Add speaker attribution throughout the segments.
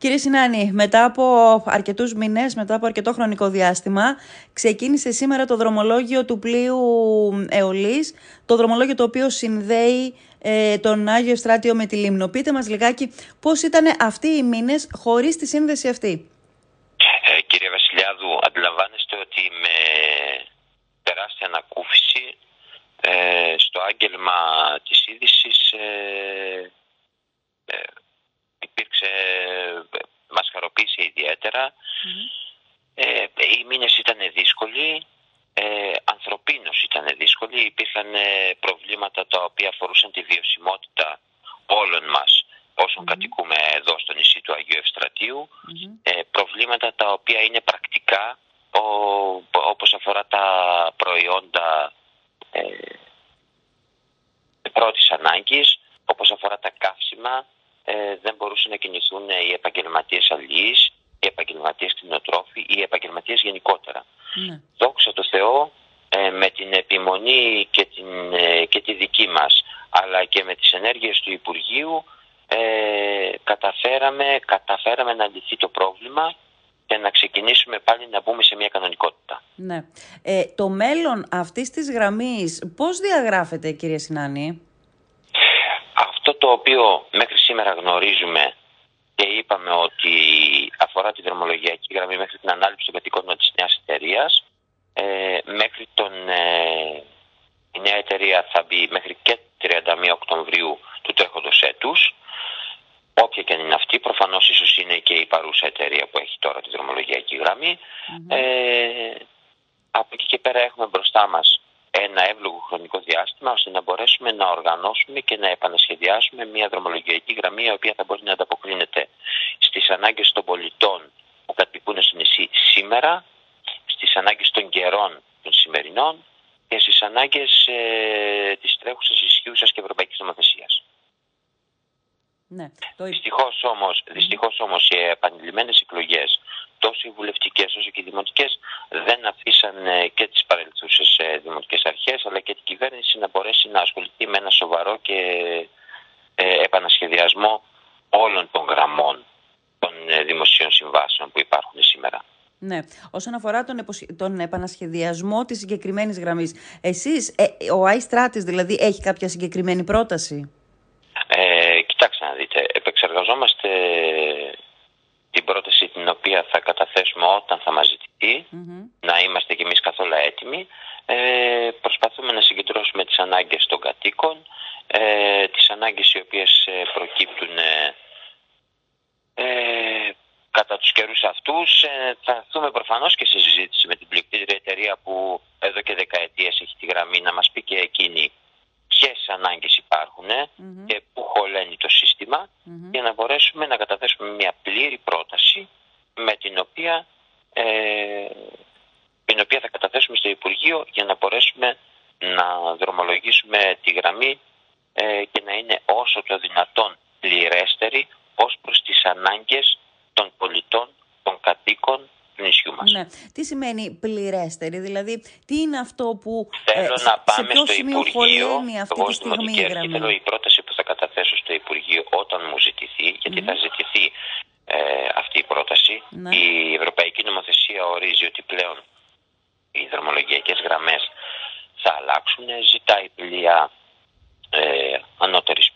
Speaker 1: Κύριε Συνάνη, μετά από αρκετούς μήνες, μετά από αρκετό χρονικό διάστημα, ξεκίνησε σήμερα το δρομολόγιο του πλοίου Εολής, το δρομολόγιο το οποίο συνδέει ε, τον Άγιο Στράτιο με τη Λίμνο. Πείτε μας λιγάκι πώς ήταν αυτοί οι μήνες χωρίς τη σύνδεση αυτή.
Speaker 2: Ε, κύριε Βασιλιάδου, αντιλαμβάνεστε ότι με τεράστια ανακούφιση ε, στο άγγελμα της είδησης ε, υπήρξε, μας χαροποίησε Ε, οι μήνες ήταν δύσκολοι, ε, ανθρωπίνως ήταν δύσκολοι, υπήρχαν προβλήματα τα οποία αφορούσαν τη βιωσιμότητα όλων μας όσων κατοικούμε εδώ στο νησί του Αγίου Ευστρατείου, ε, προβλήματα τα οποία είναι πρακτικά, ο, όπως αφορά τα προϊόντα ε, πρώτης ανάγκης, όπως αφορά τα καύσιμα, ε, δεν μπορούσαν να κινηθούν οι επαγγελματίες αλληλείς, οι επαγγελματίες κτηνοτρόφοι, οι επαγγελματίες γενικότερα. Ναι. Δόξα τω Θεώ, ε, με την επιμονή και, την, ε, και τη δική μας, αλλά και με τις ενέργειες του Υπουργείου, ε, καταφέραμε, καταφέραμε να λυθεί το πρόβλημα και να ξεκινήσουμε πάλι να μπούμε σε μια κανονικότητα.
Speaker 1: Ναι. Ε, το μέλλον αυτής της γραμμής πώς διαγράφεται κύριε Συνάνη;
Speaker 2: Αυτό το οποίο μέχρι σήμερα γνωρίζουμε και είπαμε ότι αφορά τη δρομολογιακή γραμμή μέχρι την ανάληψη των κατοικών της νέας εταιρείας. Ε, μέχρι τον, ε, η νέα εταιρεία θα μπει μέχρι και 31 Οκτωβρίου του τρέχοντος έτους. Όποια και αν είναι αυτή, προφανώς ίσως είναι και η παρούσα εταιρεία που έχει τώρα τη δρομολογιακή Ε, από εκεί και πέρα έχουμε μπροστά μας ένα εύλογο χρονικό διάστημα ώστε να μπορέσουμε να οργανώσουμε και να επανασχεδιάσουμε μια δρομολογιακή γραμμή η οποία θα μπορεί να ανταποκρίνεται στις ανάγκες των πολιτών που κατοικούν στο νησί σήμερα, στις ανάγκες των καιρών των σημερινών και στις ανάγκες ε, της τρέχουσας ισχύουσας και ευρωπαϊκής νομοθεσίας.
Speaker 1: Ναι,
Speaker 2: το... Δυστυχώς όμως, δυστυχώς όμως οι επανειλημμένες εκλογές τόσο οι βουλευτικές όσο και οι δημοτικές δεν αφήσαν ε, και τις παρελθούσες δημοτικές αρχές αλλά και την κυβέρνηση να μπορέσει να ασχοληθεί με ένα σοβαρό και ε, επανασχεδιασμό όλων των γραμμών των ε, δημοσίων συμβάσεων που υπάρχουν σήμερα.
Speaker 1: Ναι. Όσον αφορά τον, τον επανασχεδιασμό της συγκεκριμένης γραμμής, εσείς, ο Άι δηλαδή, έχει κάποια συγκεκριμένη πρόταση;
Speaker 2: Ε, κοιτάξτε να δείτε, επεξεργαζόμαστε την πρόταση την οποία θα καταθέσουμε όταν θα μας ζητηθει να είμαστε κι εμείς καθόλου έτοιμοι. Ε, προσπαθούμε να συγκεντρώσουμε τις ανάγκες των κατοίκων, ε, τις ανάγκες οι οποίες ε, προκύπτουν ε, ε, κατά τους καιρούς αυτούς. Ε, θα δούμε προφανώς και σε συζήτηση με την πληκτήρια εταιρεία που εδώ και δεκαετίες έχει τη γραμμή να μας πει και εκείνη ποιες ανάγκες υπάρχουν και πού χωλαίνει το σύστημα για να μπορέσουμε να καταθέσουμε μια πλήρη πρόταση με την οποία, ε, την οποία θα καταθέσουμε στο Υπουργείο για να μπορέσουμε να δρομολογήσουμε τη γραμμή ε, και να είναι όσο το δυνατόν πληρέστερη ως προς τις ανάγκες των πολιτών, των κατοίκων του νησιού μας.
Speaker 1: Ναι. Τι σημαίνει πληρέστερη, δηλαδή τι είναι αυτό που
Speaker 2: θέλω ε, να πάμε σε ποιο στο
Speaker 1: σημείο
Speaker 2: Υπουργείο,
Speaker 1: αυτή τη στιγμή η
Speaker 2: γραμμή; Θέλω η πρόταση που θα καταθέσω στο Υπουργείο όταν μου ζητηθεί, γιατί θα ζητηθεί ε, αυτή η πρόταση. Ναι. Η Ευρωπαϊκή Νομοθεσία ορίζει ότι πλέον οι δρομολογιακές γραμμές θα αλλάξουν, ζητάει πλοία ε, ανώτερης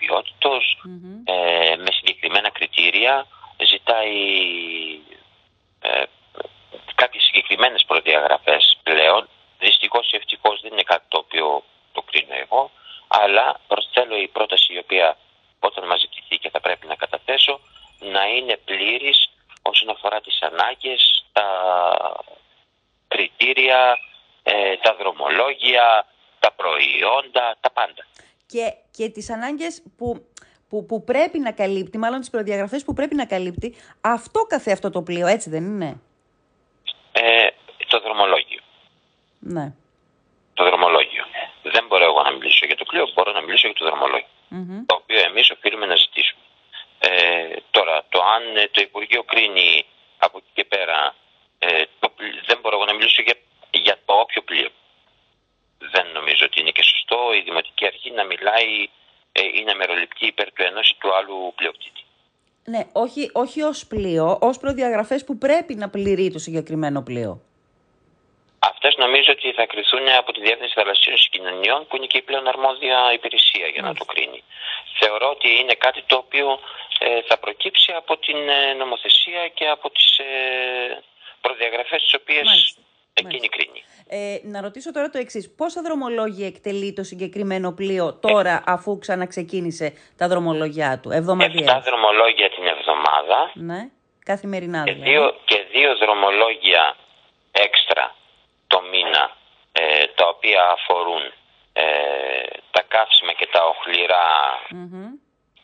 Speaker 2: ε, με συγκεκριμένα κριτήρια, ζητάει ε, κάποιες συγκεκριμένες προδιαγραφές πλέον. Δυστυχώς ή ευτυχώς δεν είναι κάτι το οποίο το κρίνω εγώ, αλλά προσθέτω η πρόταση η οποία όταν μας ζητηθεί και θα πρέπει να καταθέσω να είναι πλήρης όσον αφορά τις ανάγκες, τα κριτήρια, ε, τα δρομολόγια, τα προϊόντα, τα πάντα.
Speaker 1: Και, και τις ανάγκες που, που, που πρέπει να καλύπτει, μάλλον τις προδιαγραφές που πρέπει να καλύπτει, αυτό καθε αυτό το πλοίο, έτσι δεν είναι;
Speaker 2: Ε, το δρομολόγιο.
Speaker 1: Ναι.
Speaker 2: Το δρομολόγιο. Δεν μπορώ εγώ να μιλήσω για το πλοίο, μπορώ να μιλήσω για το δρομολογιο Το οποίο εμείς οφείλουμε να ζητήσουμε. Ε, τώρα, το αν ε, το Υπουργείο κρίνει από εκεί και πέρα, ε, το, δεν μπορώ εγώ να μιλήσω για, για το όποιο πλοίο. Δεν νομίζω ότι είναι και σωστό η Δημοτική Αρχή να μιλάει ε, ή να μεροληπτεί υπέρ του ενός ή του άλλου πλειοκτήτη.
Speaker 1: Ναι, όχι, όχι ως πλοίο, ως προδιαγραφές που πρέπει να πληρεί το συγκεκριμένο πλοίο.
Speaker 2: Αυτές νομίζω ότι θα κρυθούν από τη Διεύθυνση Θαλασσίων Συγκοινωνιών, που είναι και η πλέον αρμόδια υπηρεσία για να το κρίνει. Θεωρώ ότι είναι κάτι το οποίο ε, θα προκύψει από την ε, νομοθεσία και από τις ε, προδιαγραφές τις οποίες εκείνη κρίνει.
Speaker 1: Ε, να ρωτήσω τώρα το εξής. Πόσα δρομολόγια εκτελεί το συγκεκριμένο πλοίο τώρα, αφού ξαναξεκίνησε τα δρομολόγια του, εβδομαδιαία.
Speaker 2: Εφτά δρομολόγια την εβδομάδα.
Speaker 1: Ναι, καθημερινά
Speaker 2: και
Speaker 1: δηλαδή.
Speaker 2: δύο, και δύο δρομολόγια έξτρα το μήνα, ε, τα οποία αφορούν ε, τα καύσιμα και τα οχληρά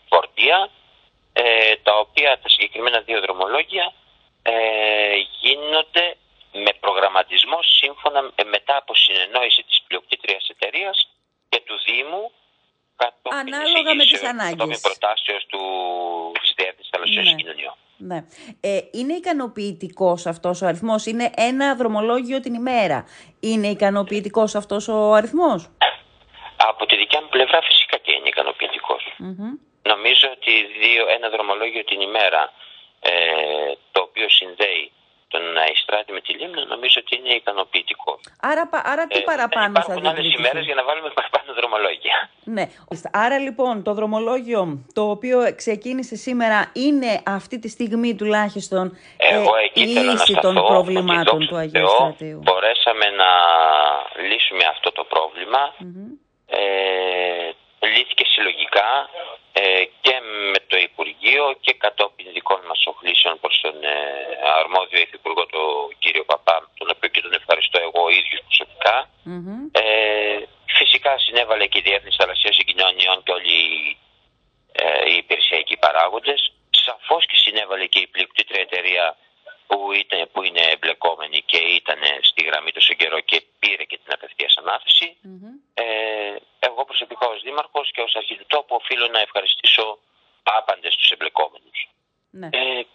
Speaker 2: φορτία, ε, τα οποία τα συγκεκριμένα δύο δρομολόγια ε, γίνονται με προγραμματισμό σύμφωνα μετά από συνεννόηση της πλειοκτήτριας εταιρείας και του Δήμου
Speaker 1: Ανάλογα με τις ανάγκες.
Speaker 2: προτάσεως του, της Διεύθυνσης Θαλασσιών ναι. Συγκοινωνιών.
Speaker 1: Ναι. Ε, είναι ικανοποιητικός αυτός ο αριθμός, είναι ένα δρομολόγιο την ημέρα. Είναι ικανοποιητικός αυτός ο αριθμός;
Speaker 2: Από τη δικιά μου πλευρά φυσικά και είναι Νομίζω ότι δύο, ένα δρομολόγιο την ημέρα ε, το οποίο συνδέει τον Αϊστράτη με τη Λίμνο νομίζω ότι είναι ικανοποιητικό.
Speaker 1: Άρα, άρα τι ε, παραπάνω θα
Speaker 2: Υπάρχουν άλλε ημέρες για να βάλουμε παραπάνω δρομολόγια.
Speaker 1: Ναι. Άρα λοιπόν το δρομολόγιο το οποίο ξεκίνησε σήμερα είναι αυτή τη στιγμή τουλάχιστον
Speaker 2: Εγώ ε, λύση
Speaker 1: των προβλημάτων του Αγίου Στρατείου.
Speaker 2: Μπορέσαμε να λύσουμε αυτό το πρόβλημα. Ε, λύθηκε συλλογικά ε, και με το Υπουργείο και κατόπιν δικών μας οχλήσεων προς τον ε, αρμόδιο υφυπουργό τον κύριο Παπά, τον οποίο και τον ευχαριστώ εγώ ίδιος Ε, φυσικά συνέβαλε και η Διεύθυνση Θαλασσίας Συγκοινωνιών και όλοι ε, οι υπηρεσιακοί παράγοντες. Σαφώς και συνέβαλε και η πληκτήτρια εταιρεία που, ήταν, που είναι εμπλεκόμενη και ήταν στη γραμμή τόσο καιρό και πήρε και την απευθείας Ε, εγώ προσωπικά ως δήμαρχος και ως αρχιτεκτό οφείλω να ευχαριστήσω άπαντες τους εμπλεκόμενους.
Speaker 1: Ναι.
Speaker 2: Ε,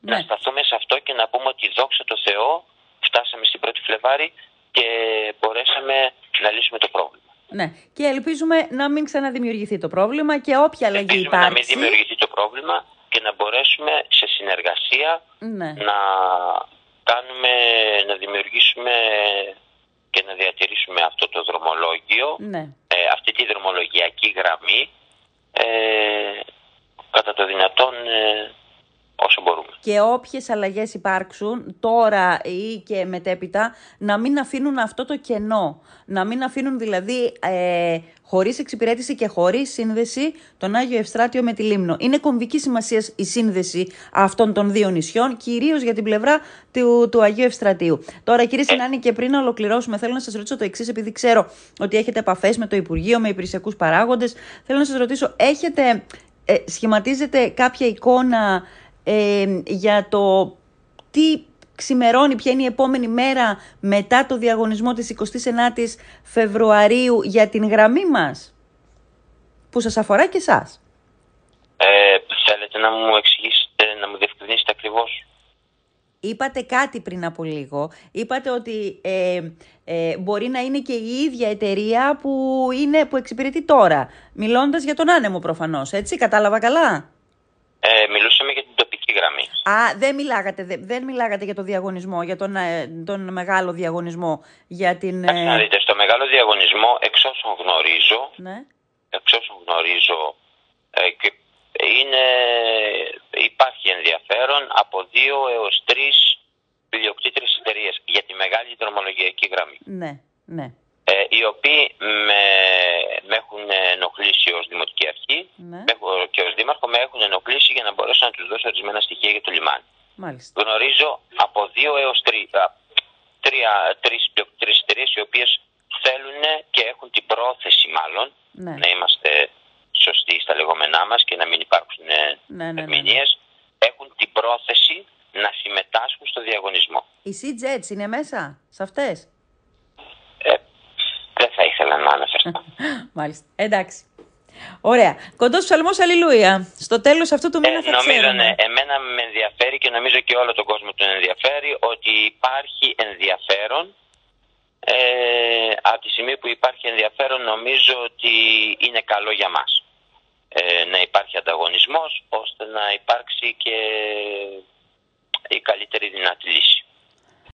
Speaker 1: ναι.
Speaker 2: Να σταθούμε σε αυτό και να πούμε ότι δόξα τω Θεώ φτάσαμε στην 1η Φλεβάρη και μπορέσαμε να λύσουμε το πρόβλημα.
Speaker 1: Ναι. Και ελπίζουμε να μην ξαναδημιουργηθεί το πρόβλημα και όποια αλλαγή
Speaker 2: ελπίζουμε
Speaker 1: υπάρξει.
Speaker 2: να μην δημιουργηθεί το πρόβλημα και να μπορέσουμε σε συνεργασία
Speaker 1: ναι.
Speaker 2: να κάνουμε, να δημιουργήσουμε και να διατηρήσουμε αυτό το δρομολόγιο,
Speaker 1: ναι.
Speaker 2: ε, αυτή τη δρομολογιακή γραμμή, ε, κατά το δυνατόν ε, όσο μπορούμε.
Speaker 1: Και όποιες αλλαγές υπάρξουν τώρα ή και μετέπειτα να μην αφήνουν αυτό το κενό. Να μην αφήνουν δηλαδή ε, χωρίς εξυπηρέτηση και χωρίς σύνδεση τον Άγιο Ευστράτιο με τη Λίμνο. Είναι κομβική σημασίας η σύνδεση αυτών των δύο νησιών, κυρίως για την πλευρά του, του Αγίου Ευστρατείου. Τώρα κύριε ε. Συνάνη και πριν να ολοκληρώσουμε θέλω να σας ρωτήσω το εξής επειδή ξέρω ότι έχετε επαφές με το Υπουργείο, με υπηρεσιακούς παράγοντες. Θέλω να σας ρωτήσω, έχετε, ε, σχηματίζετε κάποια εικόνα ε, για το τι ξημερώνει, ποια είναι η επόμενη μέρα μετά το διαγωνισμό της 29ης Φεβρουαρίου για την γραμμή μας, που σας αφορά και εσάς.
Speaker 2: Ε, θέλετε να μου εξηγήσετε, να μου διευκρινίσετε ακριβώς;
Speaker 1: Είπατε κάτι πριν από λίγο. Είπατε ότι ε, ε, μπορεί να είναι και η ίδια εταιρεία που, είναι, που εξυπηρετεί τώρα. Μιλώντας για τον άνεμο προφανώς, έτσι, κατάλαβα καλά;
Speaker 2: Ε, μιλούσαμε για την τοπική γραμμή.
Speaker 1: Α, δεν μιλάγατε, δεν μιλάγατε για το διαγωνισμό, για τον, ε, τον μεγάλο διαγωνισμό. Για την,
Speaker 2: ε... να δείτε, στο μεγάλο διαγωνισμό, εξ όσων γνωρίζω,
Speaker 1: ναι.
Speaker 2: εξ όσων γνωρίζω ε, και είναι, υπάρχει ενδιαφέρον από δύο έως τρεις πλειοκτήτρες εταιρείες για τη μεγάλη δρομολογιακή γραμμή.
Speaker 1: Ναι, ναι.
Speaker 2: Ε, οι οποίοι με, με έχουν ενοχλήσει ως Δημοτική Αρχή
Speaker 1: ναι.
Speaker 2: και ως Δήμαρχο με έχουν ενοχλήσει για να μπορέσω να τους δώσω ορισμένα στοιχεία για το λιμάνι.
Speaker 1: Μάλιστα.
Speaker 2: Γνωρίζω από δύο έως τρία, τρία, τρεις, τρεις εταιρείες οι οποίες θέλουν και έχουν την πρόθεση μάλλον
Speaker 1: ναι.
Speaker 2: να είμαστε σωστοί στα λεγόμενά μας και να μην υπάρχουν
Speaker 1: ναι, ναι, ναι,
Speaker 2: ερμηνείες, έχουν την πρόθεση να συμμετάσχουν στο διαγωνισμό.
Speaker 1: Οι Sea Jets είναι μέσα σε αυτές;
Speaker 2: Ε, δεν θα ήθελα να αναφερθώ.
Speaker 1: Μάλιστα. Εντάξει. Ωραία. Κοντός ψαλμό Αλληλούια. Στο τέλος αυτού του μήνα ε, θα
Speaker 2: νομίζω,
Speaker 1: ξέρουμε.
Speaker 2: Ναι, εμένα με ενδιαφέρει και νομίζω και όλο τον κόσμο τον ενδιαφέρει ότι υπάρχει ενδιαφέρον. Ε, από τη στιγμή που υπάρχει ενδιαφέρον νομίζω ότι είναι καλό για μας. Ε, να υπάρχει ανταγωνισμός ώστε να υπάρξει και η καλύτερη δυνατή λύση.